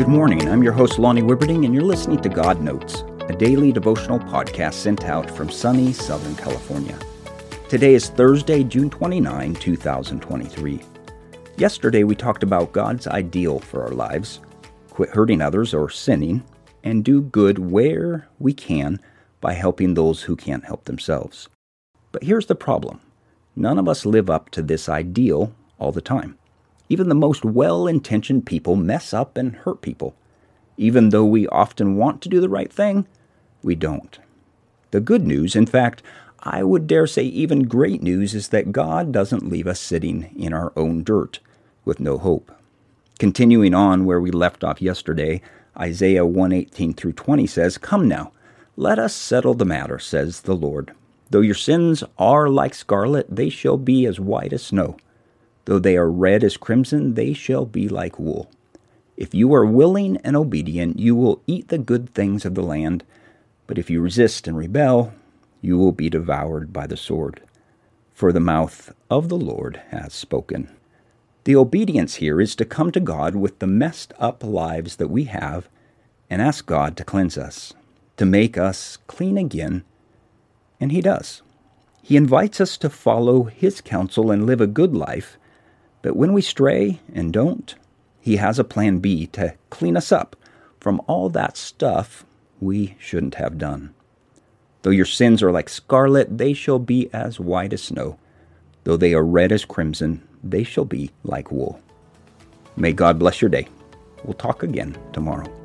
Good morning. I'm your host, Lonnie Wibberding, and you're listening to God Notes, a daily devotional podcast sent out from sunny Southern California. Today is Thursday, June 29, 2023. Yesterday, we talked about God's ideal for our lives quit hurting others or sinning, and do good where we can by helping those who can't help themselves. But here's the problem none of us live up to this ideal all the time. Even the most well intentioned people mess up and hurt people. Even though we often want to do the right thing, we don't. The good news, in fact, I would dare say even great news, is that God doesn't leave us sitting in our own dirt with no hope. Continuing on where we left off yesterday, Isaiah 118 through 20 says, Come now, let us settle the matter, says the Lord. Though your sins are like scarlet, they shall be as white as snow. Though they are red as crimson, they shall be like wool. If you are willing and obedient, you will eat the good things of the land. But if you resist and rebel, you will be devoured by the sword. For the mouth of the Lord has spoken. The obedience here is to come to God with the messed up lives that we have and ask God to cleanse us, to make us clean again. And He does. He invites us to follow His counsel and live a good life but when we stray and don't, He has a plan B to clean us up from all that stuff we shouldn't have done. Though your sins are like scarlet, they shall be as white as snow. Though they are red as crimson, they shall be like wool. May God bless your day. We'll talk again tomorrow.